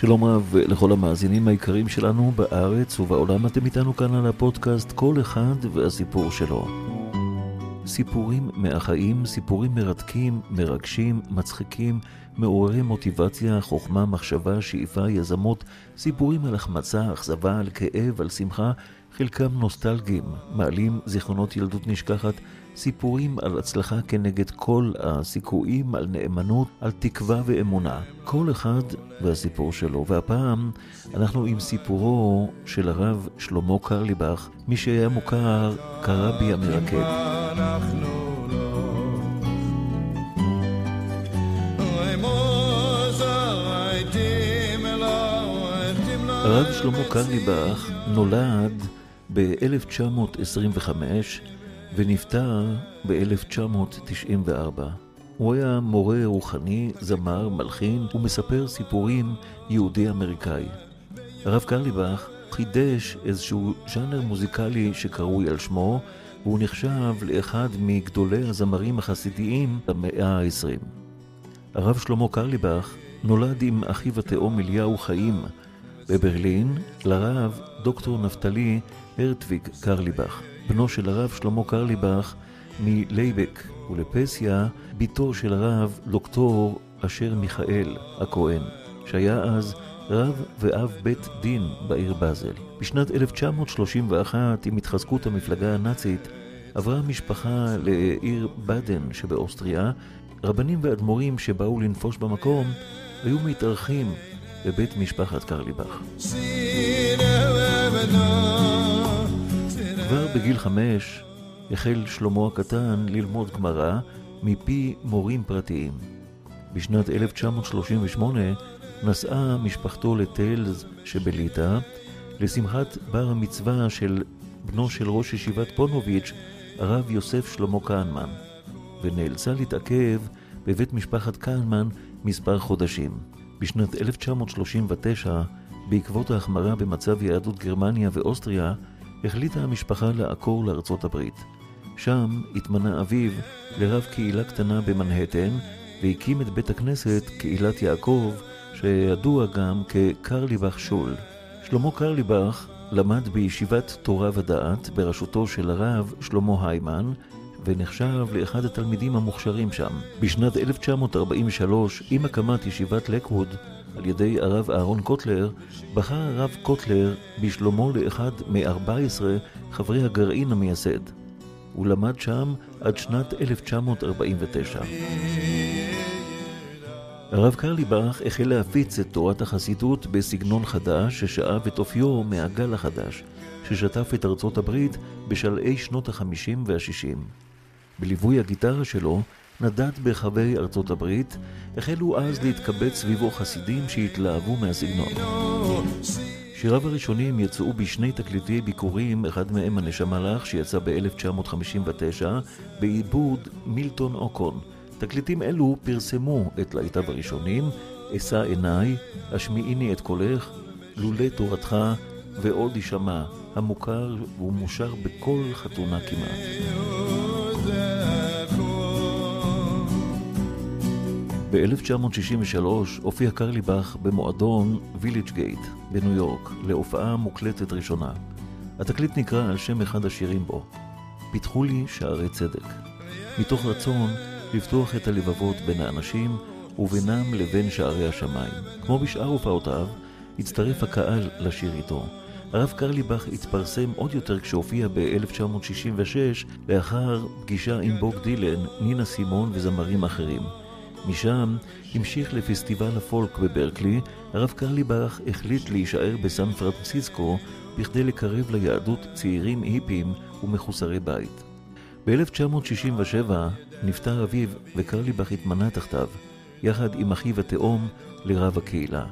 שלום רב לכל המאזינים היקרים שלנו בארץ ובעולם, אתם איתנו כאן על הפודקאסט כל אחד והסיפור שלו. סיפורים מהחיים, סיפורים מרתקים, מרגשים, מצחיקים, מעוררי מוטיבציה, חוכמה, מחשבה, שאיפה, יזמות, סיפורים על החמצה, אכזבה, על כאב, על שמחה, חלקם נוסטלגיים, מעלים זיכרונות ילדות נשכחת, סיפורים על הצלחה כנגד כל הסיכויים, על נאמנות, על תקווה ואמונה. כל אחד והסיפור שלו. והפעם אנחנו עם סיפורו של הרב שלמה קרליבך, מי שהיה מוכר כרבי המרקד. הרב שלמה קרליבך נולד ב-1925 ונפטר ב-1994. הוא היה מורה רוחני, זמר, מלחין ומספר סיפורים יהודי-אמריקאי. הרב קרליבך חידש איזשהו ז'אנר מוזיקלי שקרוי על שמו, והוא נחשב לאחד מגדולי הזמרים החסידיים במאה ה-20. הרב שלמה קרליבך נולד עם אחיו התאום אליהו חיים בברלין, לרב דוקטור נפתלי הרטוויג קרליבך. בנו של הרב שלמה קרליבך מלייבק, ולפסיה בתו של הרב דוקטור אשר מיכאל הכהן, שהיה אז רב ואב בית דין בעיר באזל. בשנת 1931, עם התחזקות המפלגה הנאצית, עברה המשפחה לעיר באדן שבאוסטריה. רבנים ואדמו"רים שבאו לנפוש במקום היו מתארחים בבית משפחת קרליבך. כבר בגיל חמש החל שלמה הקטן ללמוד גמרא מפי מורים פרטיים. בשנת 1938 נסעה משפחתו לטיילס שבליטא לשמחת בר המצווה של בנו של ראש ישיבת פונוביץ', הרב יוסף שלמה כהנמן, ונאלצה להתעכב בבית משפחת כהנמן מספר חודשים. בשנת 1939, בעקבות ההחמרה במצב יהדות גרמניה ואוסטריה, החליטה המשפחה לעקור לארצות הברית. שם התמנה אביו לרב קהילה קטנה במנהטן, והקים את בית הכנסת קהילת יעקב, שידוע גם כקרליבך שול. שלמה קרליבך למד בישיבת תורה ודעת בראשותו של הרב שלמה היימן, ונחשב לאחד התלמידים המוכשרים שם. בשנת 1943, עם הקמת ישיבת לקווד על ידי הרב אהרון קוטלר, בחר הרב קוטלר בשלומו לאחד מ-14 חברי הגרעין המייסד. הוא למד שם עד שנת 1949. הרב קרליבך החל להפיץ את תורת החסידות בסגנון חדש ששאב את אופיו מהגל החדש, ששטף את ארצות הברית בשלהי שנות ה-50 וה-60. בליווי הגיטרה שלו, נדד ברחבי ארצות הברית, החלו אז להתקבץ סביבו חסידים שהתלהבו מהסגנון. שיריו הראשונים יצאו בשני תקליטי ביקורים, אחד מהם הנשמה לך, שיצא ב-1959, בעיבוד מילטון אוקון. תקליטים אלו פרסמו את להיטיו הראשונים, אשא עיניי, השמיעיני את קולך, לולי תורתך ועוד יישמע, המוכר ומושר בכל חתונה כמעט. ב-1963 הופיע קרליבך במועדון ויליג' גייט בניו יורק להופעה מוקלטת ראשונה. התקליט נקרא על שם אחד השירים בו, פיתחו לי שערי צדק, מתוך רצון לפתוח את הלבבות בין האנשים ובינם לבין שערי השמיים. כמו בשאר הופעותיו, הצטרף הקהל לשיר איתו. הרב קרליבך התפרסם עוד יותר כשהופיע ב-1966 לאחר פגישה עם בוב דילן, נינה סימון וזמרים אחרים. משם המשיך לפסטיבל הפולק בברקלי, הרב קרליבך החליט להישאר בסן פרנסיסקו בכדי לקרב ליהדות צעירים היפים ומחוסרי בית. ב-1967 נפטר אביו וקרליבך התמנה תחתיו, יחד עם אחיו התאום, לרב הקהילה.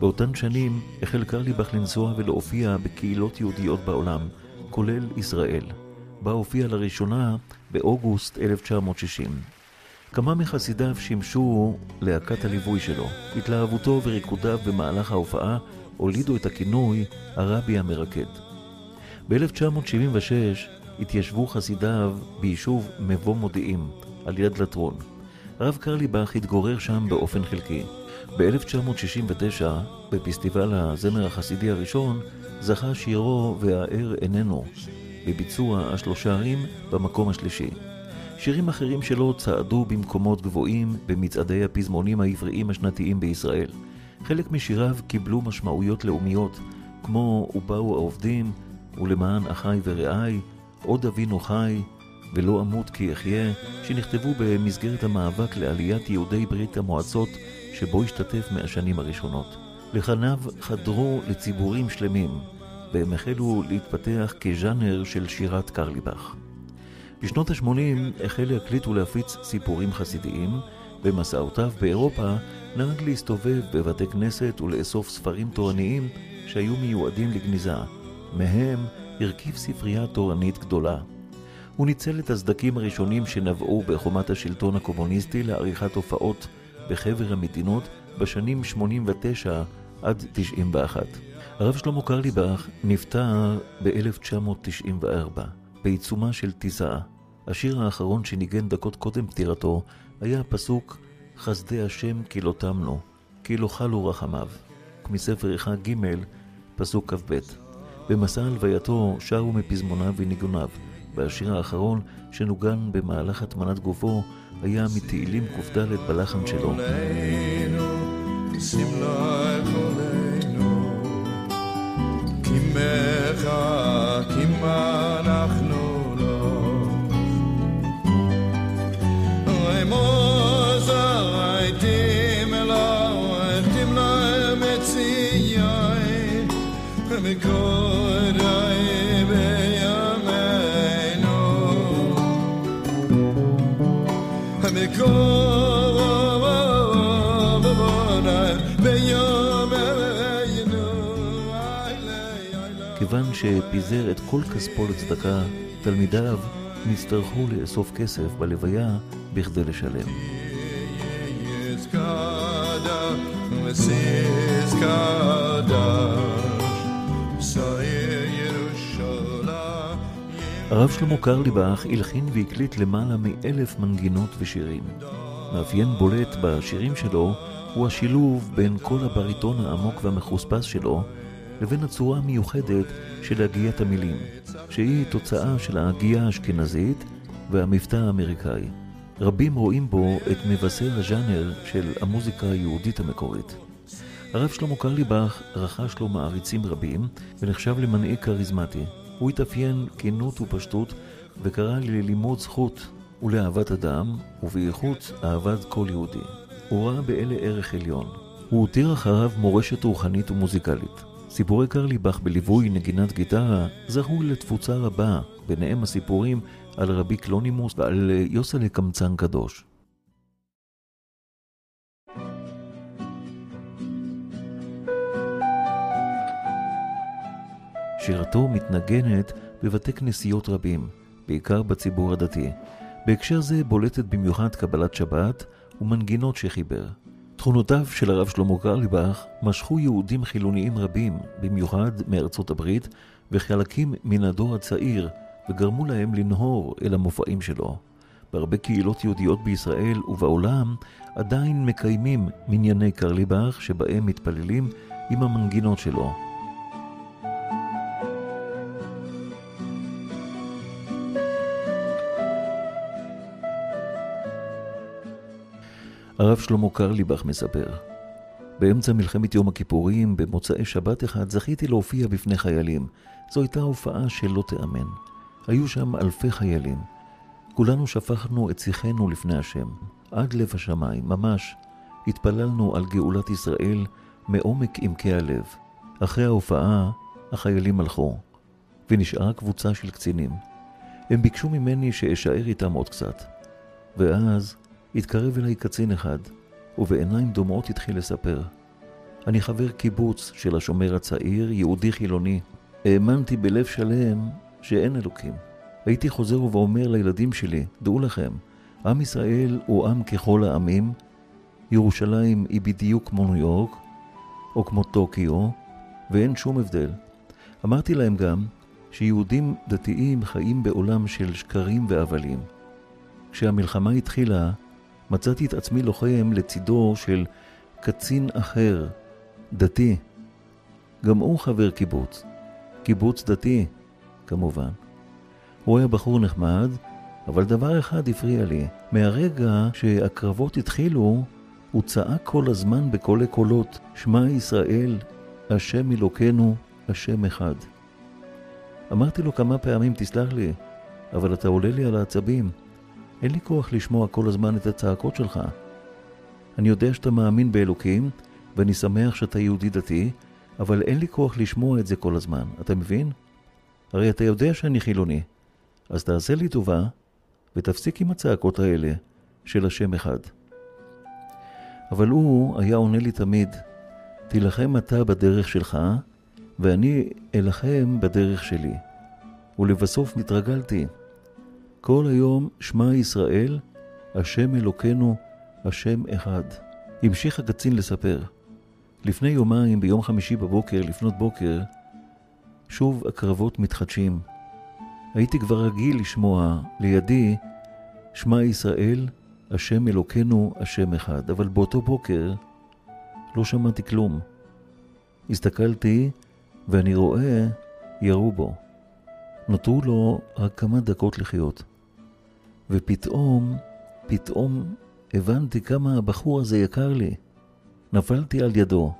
באותן שנים החל קרליבך לנסוע ולהופיע בקהילות יהודיות בעולם, כולל ישראל, בה הופיע לראשונה באוגוסט 1960. כמה מחסידיו שימשו להקת הליווי שלו. התלהבותו וריקודיו במהלך ההופעה הולידו את הכינוי הרבי המרקד. ב-1976 התיישבו חסידיו ביישוב מבוא מודיעים, על יד לטרון. הרב קרליבך התגורר שם באופן חלקי. ב-1969, בפסטיבל הזמר החסידי הראשון, זכה שירו "והאר איננו", בביצוע השלושה ערים במקום השלישי. שירים אחרים שלו צעדו במקומות גבוהים במצעדי הפזמונים העבריים השנתיים בישראל. חלק משיריו קיבלו משמעויות לאומיות, כמו "ובאו העובדים", "ולמען אחי ורעי", "עוד אבינו חי", ולא אמות כי אחיה, שנכתבו במסגרת המאבק לעליית יהודי ברית המועצות, שבו השתתף מהשנים הראשונות. לחניו חדרו לציבורים שלמים, והם החלו להתפתח כז'אנר של שירת קרליבך. בשנות ה-80 החל להקליט ולהפיץ סיפורים חסידיים, במסעותיו באירופה נהג להסתובב בבתי כנסת ולאסוף ספרים תורניים שהיו מיועדים לגניזה. מהם הרכיב ספרייה תורנית גדולה. הוא ניצל את הסדקים הראשונים שנבעו בחומת השלטון הקומוניסטי לעריכת הופעות בחבר המדינות בשנים 89 עד 91. הרב שלמה קרליבך נפטר ב-1994 בעיצומה של טיסה. השיר האחרון שניגן דקות קודם פטירתו היה הפסוק חסדי השם כי לא תמנו, כי לא חלו רחמיו, מספר איכה ג', פסוק כ"ב. במסע הלווייתו שרו מפזמוניו וניגוניו, והשיר האחרון שנוגן במהלך הטמנת גופו היה מתהילים קד בלחן שלו. כיוון שפיזר את כל כספו לצדקה, תלמידיו נצטרכו לאסוף כסף בלוויה בכדי לשלם. הרב שלמה קרליבך הלחין והקליט למעלה מאלף מנגינות ושירים. מאפיין בולט בשירים שלו הוא השילוב בין קול הבריטון העמוק והמחוספס שלו לבין הצורה המיוחדת של הגיית המילים, שהיא תוצאה של ההגייה האשכנזית והמבטא האמריקאי. רבים רואים בו את מבשר הז'אנר של המוזיקה היהודית המקורית. הרב שלמה קרליבך רכש לו מעריצים רבים ונחשב למנהיג כריזמטי. הוא התאפיין כנות ופשטות וקרא ללימוד זכות ולאהבת אדם, ובייחוד אהבת כל יהודי. הוא ראה באלה ערך עליון. הוא הותיר אחריו מורשת רוחנית ומוזיקלית. סיפורי קרליבך בליווי נגינת גיטרה זכו לתפוצה רבה, ביניהם הסיפורים על רבי קלונימוס ועל יוסלה קמצן קדוש. שירתו מתנגנת בבתי כנסיות רבים, בעיקר בציבור הדתי. בהקשר זה בולטת במיוחד קבלת שבת ומנגינות שחיבר. תכונותיו של הרב שלמה קרליבך משכו יהודים חילוניים רבים, במיוחד מארצות הברית, וחלקים מן הדור הצעיר, וגרמו להם לנהור אל המופעים שלו. בהרבה קהילות יהודיות בישראל ובעולם עדיין מקיימים מנייני קרליבך שבהם מתפללים עם המנגינות שלו. הרב שלמה קרליבך מספר, באמצע מלחמת יום הכיפורים, במוצאי שבת אחד, זכיתי להופיע בפני חיילים. זו הייתה הופעה שלא תיאמן. היו שם אלפי חיילים. כולנו שפכנו את שיחנו לפני השם, עד לב השמיים, ממש. התפללנו על גאולת ישראל מעומק עמקי הלב. אחרי ההופעה, החיילים הלכו, ונשארה קבוצה של קצינים. הם ביקשו ממני שאשאר איתם עוד קצת. ואז התקרב אליי קצין אחד, ובעיניים דומעות התחיל לספר. אני חבר קיבוץ של השומר הצעיר, יהודי חילוני. האמנתי בלב שלם שאין אלוקים. הייתי חוזר ואומר לילדים שלי, דעו לכם, עם ישראל הוא עם ככל העמים, ירושלים היא בדיוק כמו ניו יורק, או כמו טוקיו, ואין שום הבדל. אמרתי להם גם שיהודים דתיים חיים בעולם של שקרים והבלים. כשהמלחמה התחילה, מצאתי את עצמי לוחם לצידו של קצין אחר, דתי. גם הוא חבר קיבוץ. קיבוץ דתי, כמובן. הוא היה בחור נחמד, אבל דבר אחד הפריע לי. מהרגע שהקרבות התחילו, הוא צעק כל הזמן בקולי קולות, שמע ישראל, השם אלוקינו, השם אחד. אמרתי לו כמה פעמים, תסלח לי, אבל אתה עולה לי על העצבים. אין לי כוח לשמוע כל הזמן את הצעקות שלך. אני יודע שאתה מאמין באלוקים, ואני שמח שאתה יהודי דתי, אבל אין לי כוח לשמוע את זה כל הזמן, אתה מבין? הרי אתה יודע שאני חילוני, אז תעשה לי טובה, ותפסיק עם הצעקות האלה של השם אחד. אבל הוא היה עונה לי תמיד, תילחם אתה בדרך שלך, ואני אלחם בדרך שלי. ולבסוף מתרגלתי. כל היום שמע ישראל, השם אלוקינו, השם אחד. המשיך הקצין לספר. לפני יומיים, ביום חמישי בבוקר, לפנות בוקר, שוב הקרבות מתחדשים. הייתי כבר רגיל לשמוע לידי שמע ישראל, השם אלוקינו, השם אחד. אבל באותו בוקר לא שמעתי כלום. הסתכלתי ואני רואה, ירו בו. נותרו לו רק כמה דקות לחיות. ופתאום, פתאום הבנתי כמה הבחור הזה יקר לי. נפלתי על ידו.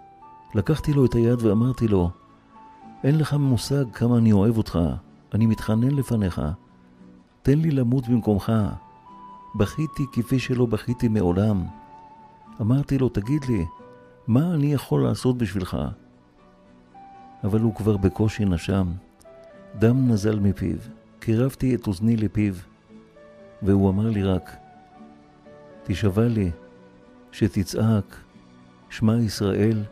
לקחתי לו את היד ואמרתי לו, אין לך מושג כמה אני אוהב אותך, אני מתחנן לפניך. תן לי למות במקומך. בכיתי כפי שלא בכיתי מעולם. אמרתי לו, תגיד לי, מה אני יכול לעשות בשבילך? אבל הוא כבר בקושי נשם. דם נזל מפיו. קירבתי את אוזני לפיו, והוא אמר לי רק, תשבע לי, שתצעק, שמע ישראל,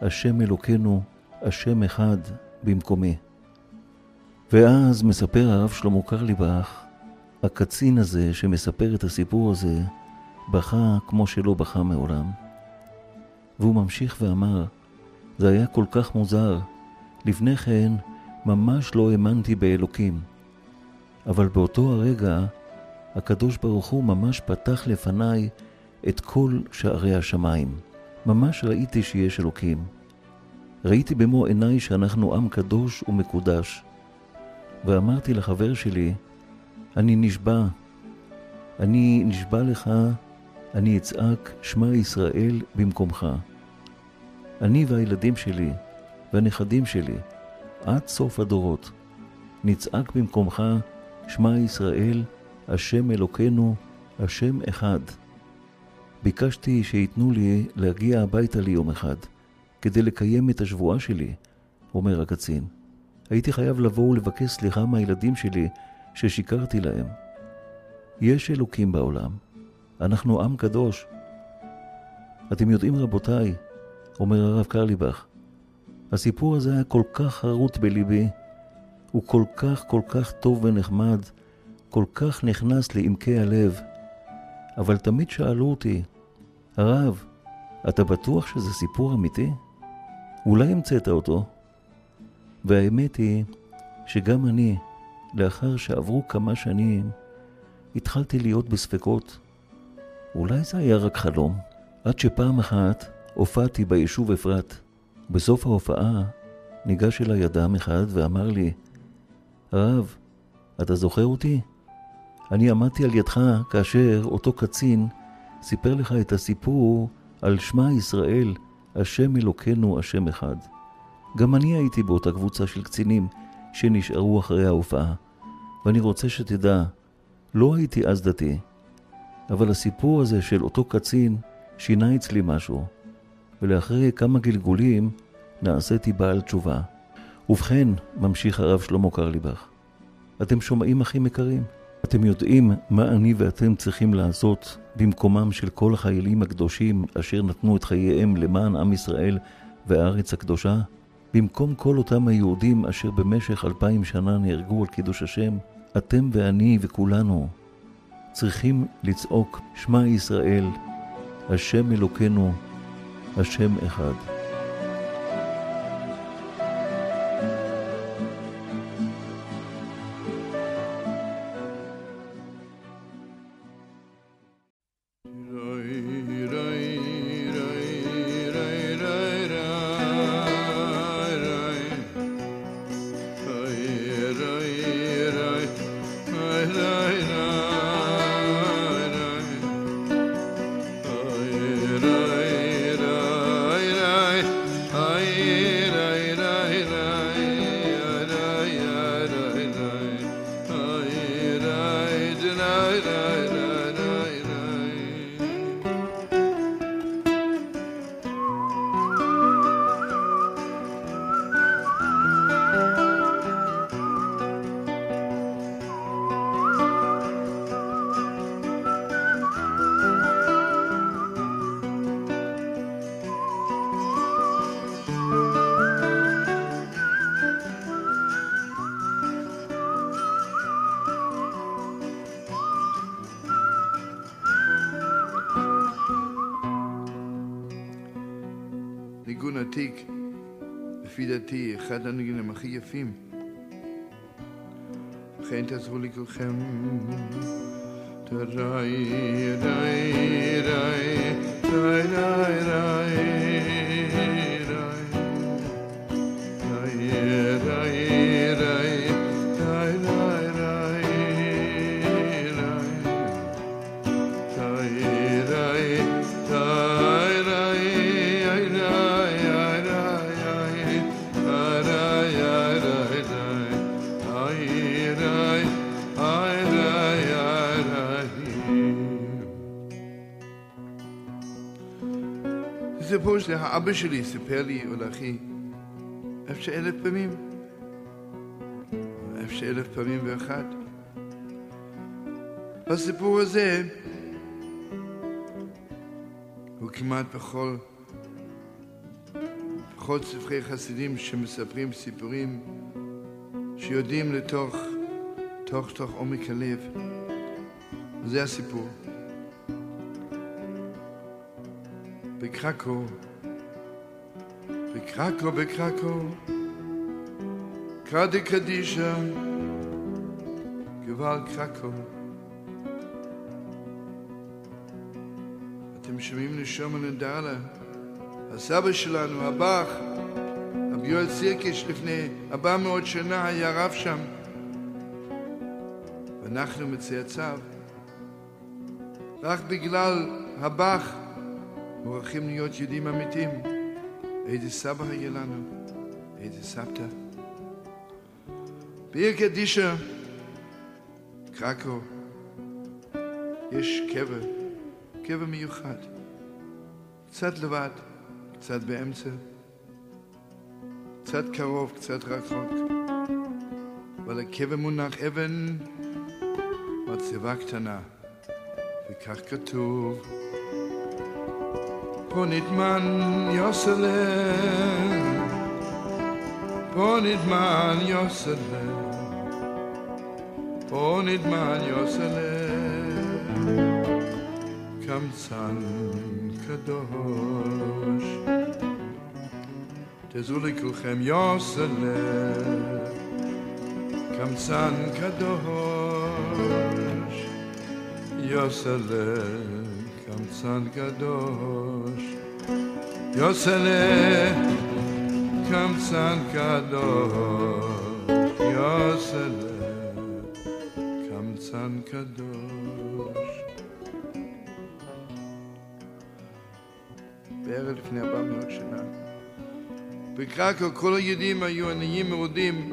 השם אלוקינו, השם אחד, במקומי. ואז מספר הרב שלמה קרליבך, הקצין הזה שמספר את הסיפור הזה, בכה כמו שלא בכה מעולם. והוא ממשיך ואמר, זה היה כל כך מוזר, לפני כן ממש לא האמנתי באלוקים. אבל באותו הרגע, הקדוש ברוך הוא ממש פתח לפניי את כל שערי השמיים. ממש ראיתי שיש אלוקים. ראיתי במו עיניי שאנחנו עם קדוש ומקודש. ואמרתי לחבר שלי, אני נשבע, אני נשבע לך, אני אצעק שמע ישראל במקומך. אני והילדים שלי והנכדים שלי, עד סוף הדורות, נצעק במקומך שמע ישראל, השם אלוקינו, השם אחד. ביקשתי שייתנו לי להגיע הביתה ליום אחד, כדי לקיים את השבועה שלי, אומר הקצין. הייתי חייב לבוא ולבקש סליחה מהילדים שלי ששיקרתי להם. יש אלוקים בעולם, אנחנו עם קדוש. אתם יודעים, רבותיי, אומר הרב קרליבך, הסיפור הזה היה כל כך חרוט בליבי, הוא כל כך כל כך טוב ונחמד, כל כך נכנס לעמקי הלב. אבל תמיד שאלו אותי, הרב, אתה בטוח שזה סיפור אמיתי? אולי המצאת אותו? והאמת היא שגם אני, לאחר שעברו כמה שנים, התחלתי להיות בספקות. אולי זה היה רק חלום, עד שפעם אחת הופעתי ביישוב אפרת. בסוף ההופעה ניגש אליי אדם אחד ואמר לי, הרב, אתה זוכר אותי? אני עמדתי על ידך כאשר אותו קצין סיפר לך את הסיפור על שמע ישראל, השם אלוקינו, השם אחד. גם אני הייתי באותה קבוצה של קצינים שנשארו אחרי ההופעה, ואני רוצה שתדע, לא הייתי אז דתי, אבל הסיפור הזה של אותו קצין שינה אצלי משהו, ולאחרי כמה גלגולים נעשיתי בעל תשובה. ובכן, ממשיך הרב שלמה קרליבך, אתם שומעים אחים יקרים? אתם יודעים מה אני ואתם צריכים לעשות במקומם של כל החיילים הקדושים אשר נתנו את חייהם למען עם ישראל והארץ הקדושה? במקום כל אותם היהודים אשר במשך אלפיים שנה נהרגו על קידוש השם, אתם ואני וכולנו צריכים לצעוק שמע ישראל, השם אלוקינו, השם אחד. ניגון עתיק, לפי דעתי, אחד הניגונים הכי יפים. לכן תעזרו לי כולכם. תראי, ראי, ראי, ראי, ראי, ראי. סיפור שהאבא שלי סיפר לי, או לאחי, איפה שאלף פעמים. איפה שאלף פעמים ואחת. בסיפור הזה, הוא כמעט בכל, בכל ספרי חסידים שמספרים סיפורים שיודעים לתוך, תוך תוך עומק הלב. זה הסיפור. בקרקו, בקרקו, בקרקו, קרדי קדישה, גבל קרקו. אתם שומעים נשום הנדלה, הסבא שלנו, הבח, רבי יואל סירקיש לפני ארבע מאות שנה היה רב שם, ואנחנו מצאצאיו. רק בגלל הבח מוכרחים להיות יהודים אמיתיים. איזה סבא היה לנו, איזה סבתא. בעיר קדישה, קרקו, יש קבר, קבר מיוחד. קצת לבד, קצת באמצע, קצת קרוב, קצת רחוק. ועל הקבר מונח אבן, מצבה קטנה, וכך כתוב Ponitman Yosele Ponitman Yosele Ponitman Yosele Kamsan Kadosh Tezuli kulchem Yosele Kamsan Kadosh Yosele קמצן קדוש יוסלה קמצן קדוש. יוסלה קמצן קדוש. בערב לפני ארבע מאות שנה. בקרקו כל היהודים היו עניים מרודים.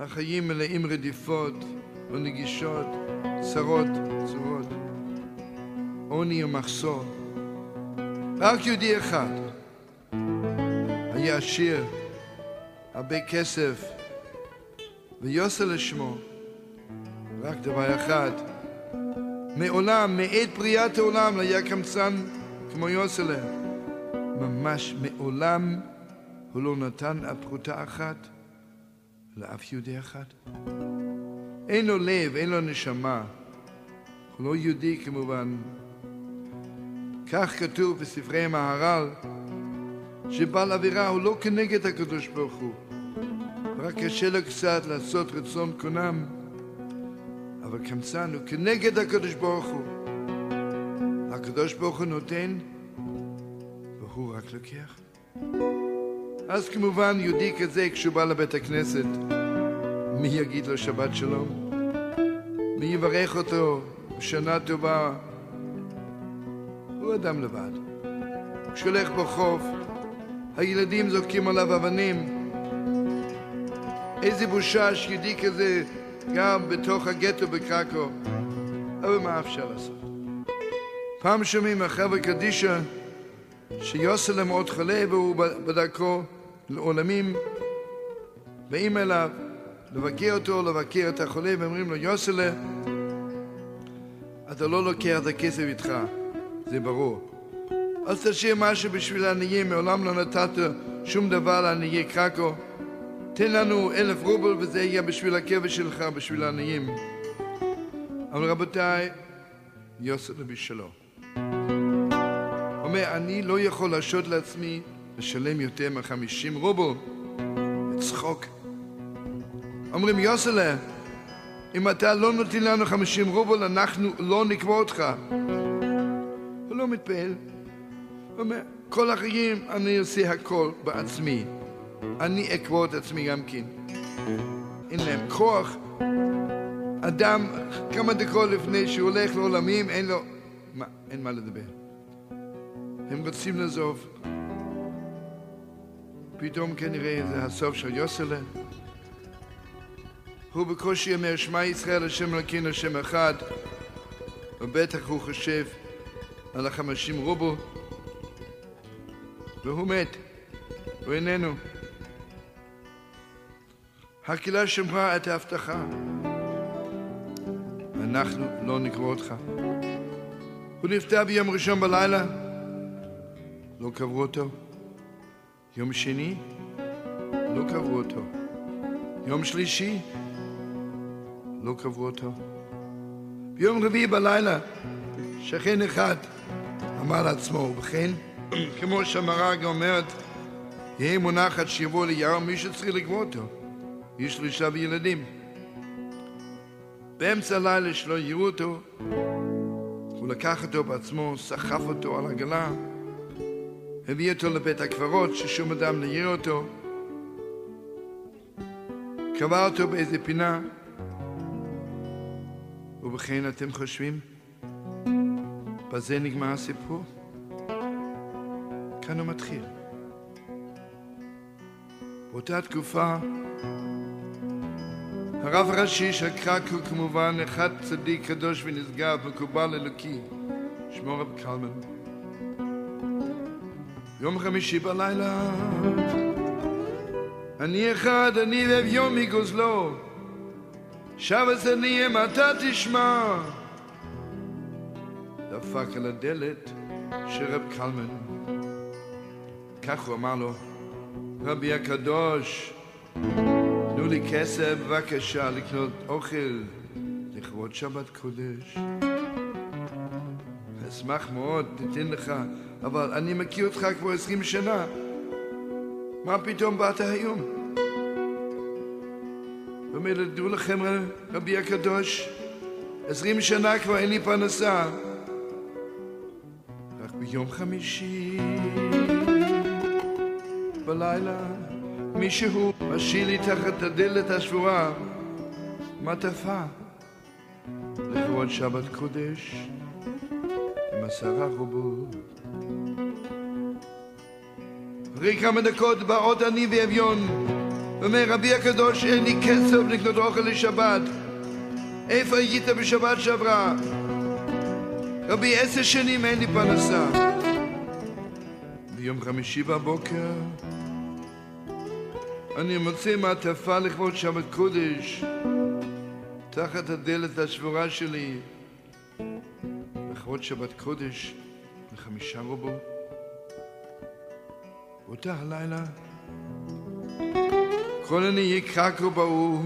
החיים מלאים רדיפות ונגישות צרות, צרות, עוני ומחסור. רק יהודי אחד היה עשיר, הרבה כסף, ויוסר לשמו, רק דבר אחד, מעולם, מעת בריאת העולם, לא היה קמצן כמו יוסלה. ממש מעולם הוא לא נתן הפרוטה אחת לאף יהודי אחד. אין לו לב, אין לו נשמה. הוא לא יהודי כמובן. כך כתוב בספרי המהר"ל, שבעל עבירה הוא לא כנגד הקדוש ברוך הוא, רק קשה לו קצת לעשות רצון קונם, אבל קמצן הוא כנגד הקדוש ברוך הוא. הקדוש ברוך הוא נותן, והוא רק לוקח. אז כמובן יהודי כזה כשהוא בא לבית הכנסת, מי יגיד לו שבת שלום? מי יברך אותו שנה טובה? הוא אדם לבד. כשהולך ברחוב, הילדים זורקים עליו אבנים. איזה בושה שיהודי כזה גר בתוך הגטו בקרקו. אבל מה אפשר לעשות? פעם שומעים מהחבר'ה קדישא שיוסלם עוד חולה והוא בדרכו לעולמים, באים אליו לבקר אותו, לבקר את החולה, ואומרים לו, יוסלה, אתה לא לוקח את הכסף איתך, זה ברור. אז תשאיר משהו בשביל העניים, מעולם לא נתת שום דבר לעניי קרקו. תן לנו אלף רובל וזה יהיה בשביל הקבר שלך, בשביל העניים. אבל רבותיי, יוסף בשלו. אומר, אני לא יכול להרשות לעצמי לשלם יותר מ-50 רובל. צחוק. אומרים, יוסלה, אם אתה לא נותן לנו 50 רובל, אנחנו לא נקבע אותך. הוא לא מתפעל. הוא אומר, כל החיים אני עושה הכל בעצמי. אני אקבע את עצמי גם כן. אין להם כוח. אדם, כמה דקות לפני שהוא הולך לעולמים, אין לו... מה, אין מה לדבר. הם רוצים לעזוב. פתאום כנראה זה הסוף של יוסלה. הוא בקושי אומר, שמע ישראל, השם אלוקינו, השם אחד, ובטח הוא חושב על החמישים רובו, והוא מת, הוא איננו. הקהילה שמרה את ההבטחה. אנחנו לא נקרא אותך. הוא נפטר ביום ראשון בלילה, לא קברו אותו. יום שני, לא קברו אותו. יום שלישי, לא קברו אותו. ביום רביעי בלילה, שכן אחד אמר לעצמו, ובכן, כמו שהמרג אומרת, יהיה מונח עד שיבוא ליער, מישהו צריך לקבוע אותו. יש לו אישה וילדים. באמצע הלילה שלא יראו אותו, הוא לקח אותו בעצמו, סחף אותו על עגלה, הביא אותו לבית הקברות, ששום אדם לא יראה אותו, קבע אותו באיזה פינה, ובכן אתם חושבים, בזה נגמר הסיפור? כאן הוא מתחיל. באותה תקופה הרב הראשי של קרקו כמובן אחד צדיק קדוש ונשגב, מקובל אלוקי, שמו רב קלמן. יום חמישי בלילה אני אחד, אני ואביון מגוזלו שבס אני אם אתה תשמע דפק על הדלת של רב קלמן כך הוא אמר לו רבי הקדוש תנו לי כסף בבקשה לקנות אוכל לכבוד שבת קודש. אשמח מאוד, תתן לך, אבל אני מכיר אותך כבר עשרים שנה. מה פתאום באת היום? הוא אומר, דעו לכם, רבי הקדוש, עשרים שנה כבר אין לי פרנסה. רק ביום חמישי בלילה מישהו משאיר לי תחת הדלת השבורה מעטפה לכבוד שבת קודש עם עשרה רובות. אחרי כמה דקות בא עוד אני ואביון ואומר רבי הקדוש אין לי כסף לקנות אוכל לשבת איפה היית בשבת שעברה? רבי עשר שנים אין לי פרנסה ביום חמישי בבוקר אני מוצא מעטפה לכבוד שבת קודש תחת הדלת השבורה שלי לכבוד שבת קודש לחמישה רובו. באותה הלילה כל עניי קרקו באו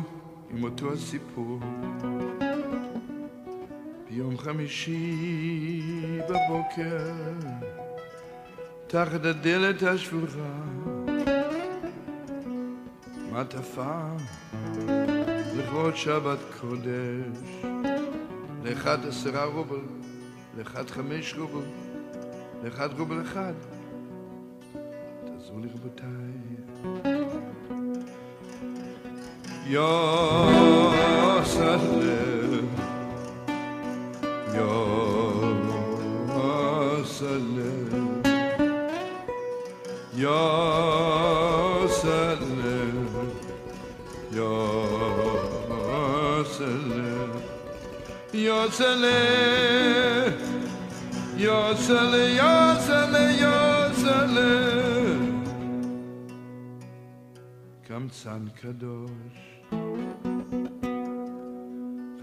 עם אותו הסיפור. ביום חמישי בבוקר תחת הדלת השבורה מעטפה לכבוד שבת קודש לאחד עשרה רובל, לאחד חמש רובל, לאחד רובל אחד. תעזרו לי רבותיי. יוסלם, יוסלם, יוסלם. Yosele, Yosele, Yosele, Yosele, קמצן קדוש.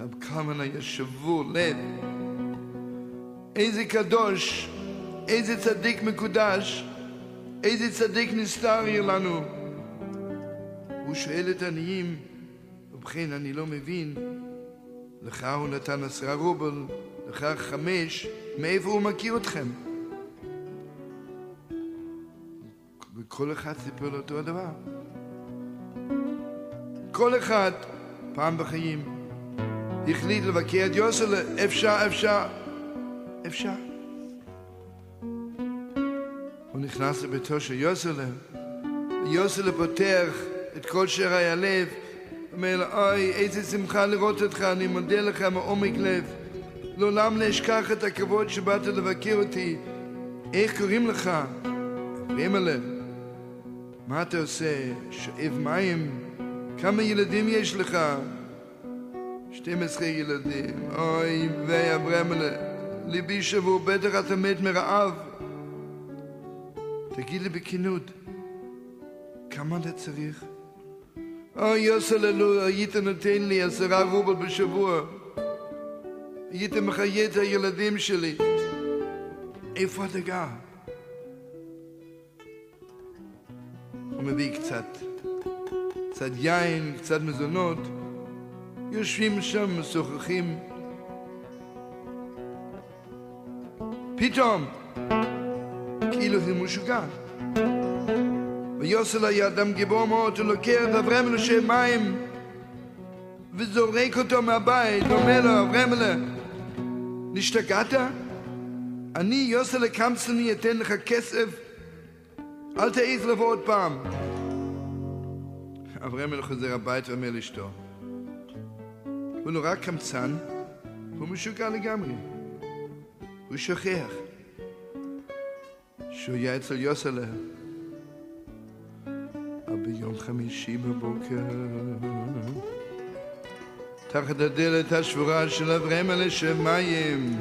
רב קלמן היה שבור לב. איזה קדוש, איזה צדיק מקודש, איזה צדיק נסתר יהיה לנו. הוא שואל את העניים, ובכן אני לא מבין, לך הוא נתן עשרה רובל, לך חמש, מאיפה הוא מכיר אתכם? וכל אחד סיפר לו אותו הדבר. כל אחד, פעם בחיים, החליט לבקר את יוסלה, אפשר, אפשר, אפשר. הוא נכנס לביתו של יוסלה, ויוסלה פותח את כל שערי הלב, אומר לו, אוי, איזה שמחה לראות אותך, אני מודה לך מעומק לב. לעולם לא אשכח את הכבוד שבאת לבקר אותי. איך קוראים לך? רימלה. מה אתה עושה? שואב מים? כמה ילדים יש לך? 12 ילדים. אוי, ויה ברמלה. ליבי שבור, בטח אתה מת מרעב. תגיד לי בכנות, כמה אתה צריך? אוי, יוסללו, היית נותן לי עשרה רובל בשבוע. היית מחיה את הילדים שלי. איפה אתה גר? הוא מביא קצת, קצת יין, קצת מזונות. יושבים שם, משוחחים. פתאום, כאילו הוא משוגע. ויוסל היה אדם גיבור מאוד, הוא לוקח את אברהם לשם מים וזורק אותו מהבית, ואומר לו, אברהם, נשתגעת? אני, יוסל קמצני, אתן לך כסף, אל תעז לבוא עוד פעם. אברהם חוזר הביתה ואומר לאשתו, הוא נורא קמצן, הוא משוגע לגמרי. הוא שוכח שהוא היה אצל יוסלה. אבל ביום חמישי בבוקר, תחת הדלת השבורה של אברהם על השמיים,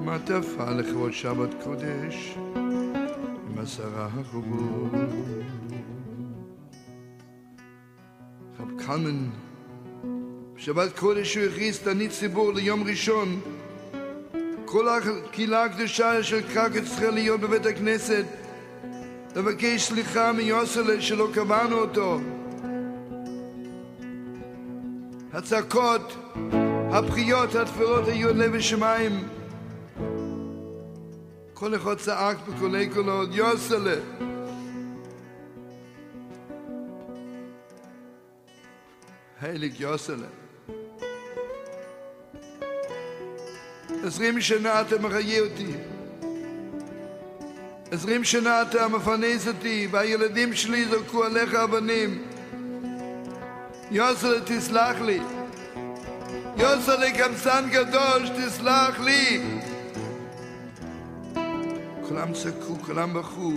מעטפה לכבוד שבת קודש עם עשרה חובות. קלמן. בשבת קודש הוא הכריז תענית ציבור ליום ראשון. כל הקהילה הקדושה של קרקע צריכה להיות בבית הכנסת, לבקש סליחה מיוסלה שלא קבענו אותו. הצעקות, הבכיות, התפילות היו עד לב השמיים. כל אחד צעק בקולי קולות, יוסלה. Heilig Josele. עשרים שנה אתה מחיה אותי. עשרים שנה אתה מפרנס אותי, והילדים שלי זרקו עליך אבנים. יוסלה, תסלח לי. יוסלה, קמצן קדוש, תסלח לי. כולם צעקו, כולם בכו.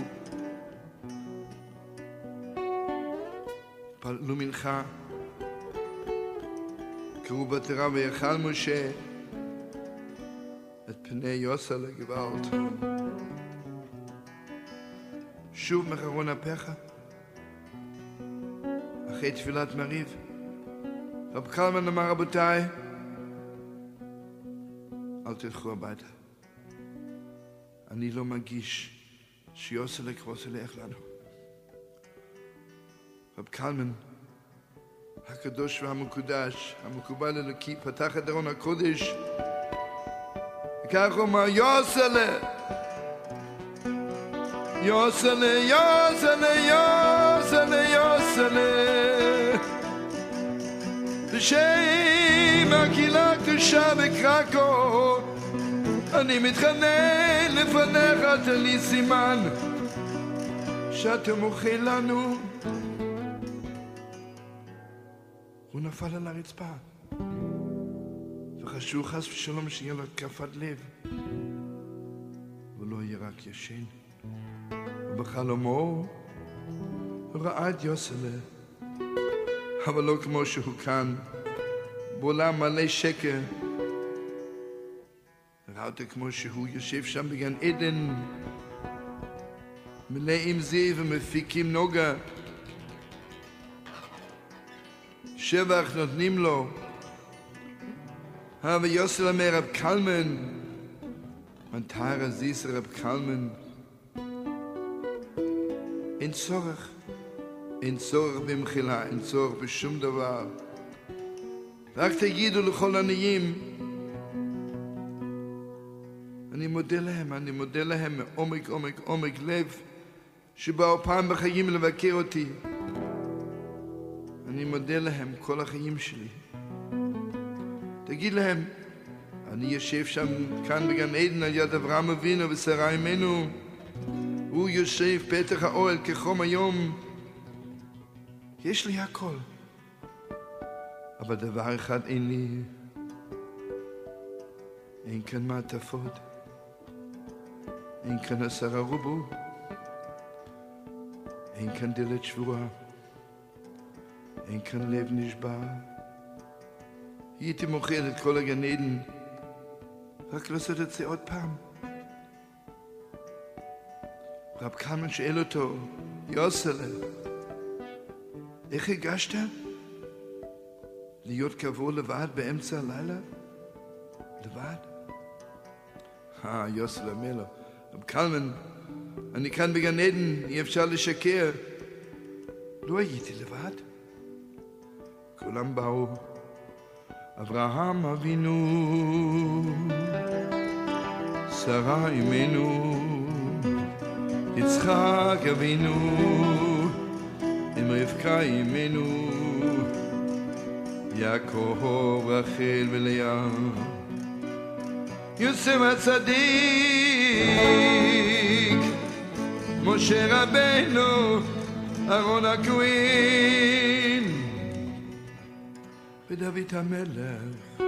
התפללו מנחה. קראו בתורה ויכל משה את פני יוסה לגבעות. שוב מחרון אפיך, אחרי תפילת מריב. רב קלמן אמר, רבותיי, אל תלכו הביתה. אני לא מגיש שיוסלק ילך לנו. רב קלמן הקדוש והמקודש, המקובל אלוקי, פתח את ארון הקודש, וכך הוא אמר, יוסלה, יוסלה, יוסלה, יוסלה, יוסלה, בשם הקהילה הקדושה בקרקו, אני מתחנן לפניך, תן לי סימן, שאתה מוחה לנו נפל על הרצפה. וחשוב חס ושלום שיהיה לו התקפת לב. ולא יהיה רק ישן. ובחלומו הוא ראה את יוסלה, אבל לא כמו שהוא כאן, בעולם מלא שקר. ראה אותו כמו שהוא יושב שם בגן עדן, מלא עם זיו ומפיקים נוגה. שבח נותנים לו. אבל יוסל אומר רב קלמן, מתי רזיס רב קלמן? אין צורך, אין צורך במחילה, אין צורך בשום דבר. רק תגידו לכל עניים, אני מודה להם, אני מודה להם מעומק עומק עומק לב שבאו פעם בחיים לבקר אותי. מודה להם כל החיים שלי. תגיד להם, אני יושב שם כאן בגן עדן על יד אברהם אבינו ושרה אמנו. הוא יושב פתח האוהל כחום היום. יש לי הכל. אבל דבר אחד אין לי, אין כאן מעטפות, אין כאן עשרה רובו, אין כאן דלת שבורה, אין כאן לב נשבר. הייתי מוכר את כל הגן עדן, רק לעשות את זה עוד פעם. רב קלמן שואל אותו, יוסלה, איך הגשת? להיות קבור לבד באמצע הלילה? לבד? אה, יוסלה אומר לו, רב קלמן, אני כאן בגן עדן, אי אפשר לשקר. לא הייתי לבד. כולם באו. אברהם אבינו, שרה אמנו, יצחק אבינו, עם רבקה אמנו, יעקב, רחל ולאה, יוסף הצדיק, משה רבנו, אהרון הכהן, ודוד המלך,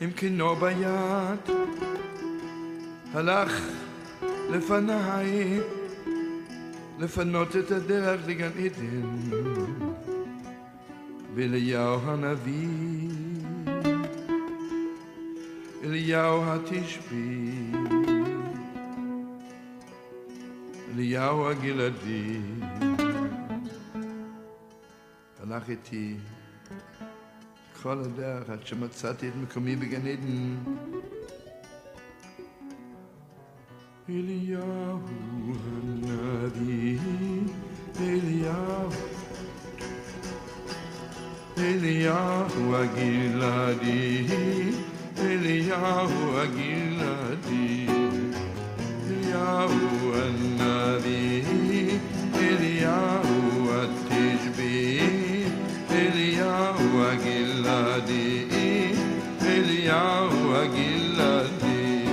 עם כינור ביד, הלך לפניי, לפנות את הדרך לגן עדן, ואליהו הנביא, אליהו התשבי, אליהו הגלעדי, הלך איתי כל הדרך עד שמצאתי את מקומי בגן עדן. אליהו הנביא, אליהו, אליהו הגלעדי, אליהו הגלעדי, אליהו הנביא, הגלעדי, אליהו הגלעדי.